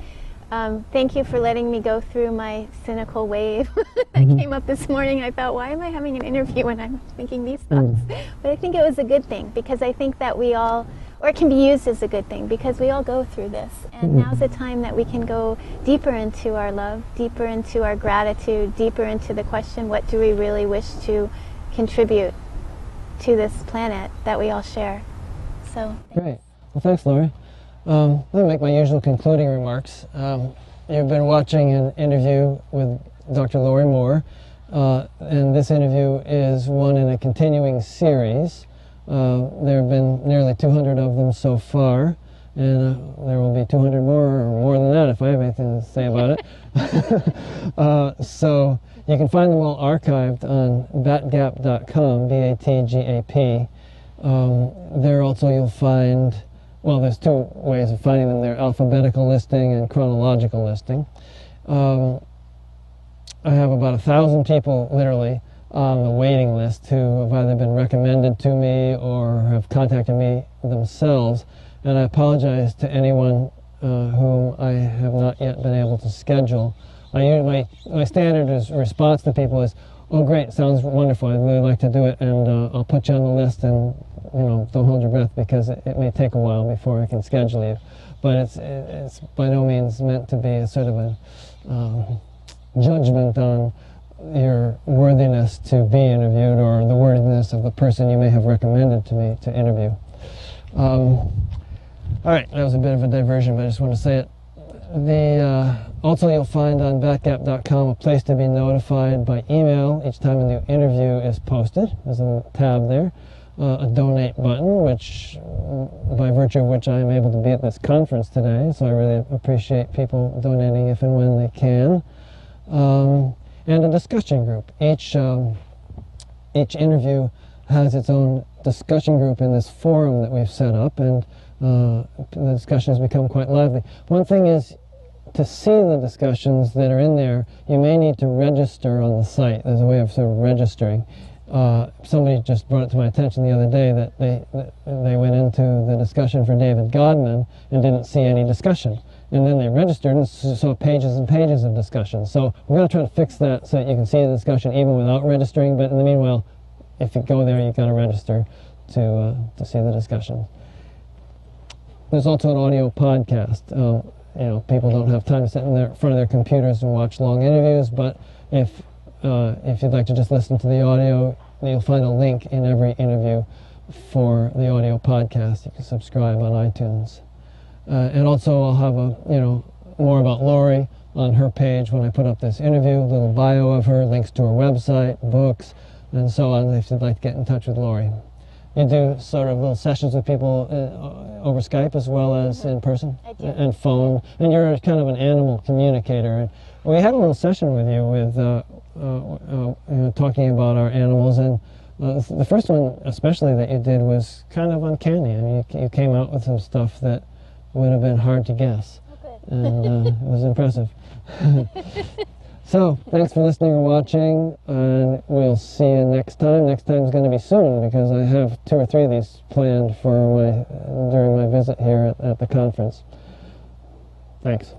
um, thank you for letting me go through my cynical wave [laughs] that mm-hmm. came up this morning. I thought, why am I having an interview when I'm thinking these thoughts? Mm. But I think it was a good thing because I think that we all, or it can be used as a good thing because we all go through this. And mm. now's the time that we can go deeper into our love, deeper into our gratitude, deeper into the question, what do we really wish to contribute to this planet that we all share? So. Great. Well, thanks, Laurie. Um, let me make my usual concluding remarks. Um, you've been watching an interview with Dr. Laurie Moore, uh, and this interview is one in a continuing series. Uh, there have been nearly 200 of them so far, and uh, there will be 200 more or more than that if I have anything to say about it. [laughs] Uh, so you can find them all archived on batgap.com, B-A-T-G-A-P. Um, there also you'll find well, there's two ways of finding them. They're alphabetical listing and chronological listing. Um, I have about a thousand people, literally, on the waiting list who have either been recommended to me or have contacted me themselves. And I apologize to anyone uh, whom I have not yet been able to schedule. I, my, my standard is, response to people is, oh great, sounds wonderful, I'd really like to do it, and uh, I'll put you on the list and, you know, don't hold your breath because it, it may take a while before I can schedule you. But it's, it's by no means meant to be a sort of a um, judgment on your worthiness to be interviewed or the worthiness of the person you may have recommended to me to interview. Um, all right, that was a bit of a diversion, but I just want to say it. The uh, also you'll find on batgap.com a place to be notified by email each time a new interview is posted. There's a tab there, uh, a donate button, which by virtue of which I am able to be at this conference today. So I really appreciate people donating if and when they can. Um, and a discussion group. Each um, each interview has its own discussion group in this forum that we've set up, and uh, the discussion has become quite lively. One thing is to see the discussions that are in there, you may need to register on the site. There's a way of sort of registering. Uh, somebody just brought it to my attention the other day that they that they went into the discussion for David Godman and didn't see any discussion and then they registered and saw pages and pages of discussion. So we're going to try to fix that so that you can see the discussion even without registering. But in the meanwhile, if you go there, you've got to register to uh, to see the discussion. There's also an audio podcast. Uh, you know, people don't have time to sit in, their, in front of their computers and watch long interviews, but if uh, if you'd like to just listen to the audio, you'll find a link in every interview for the audio podcast. You can subscribe on iTunes. Uh, and also I'll have a, you know, more about Laurie on her page when I put up this interview, a little bio of her, links to her website, books, and so on if you'd like to get in touch with Laurie. You do sort of little sessions with people uh, over Skype as well as in person and phone, and you're kind of an animal communicator. And we had a little session with you with uh, uh, uh talking about our animals, and uh, the first one especially that you did was kind of uncanny. I mean, you, you came out with some stuff that would have been hard to guess. and uh, it was impressive. [laughs] so, thanks for listening or watching, and we'll see you next time. Next time is going to be soon because I have two or three of these planned for my during my visit here at, at the conference. Thanks.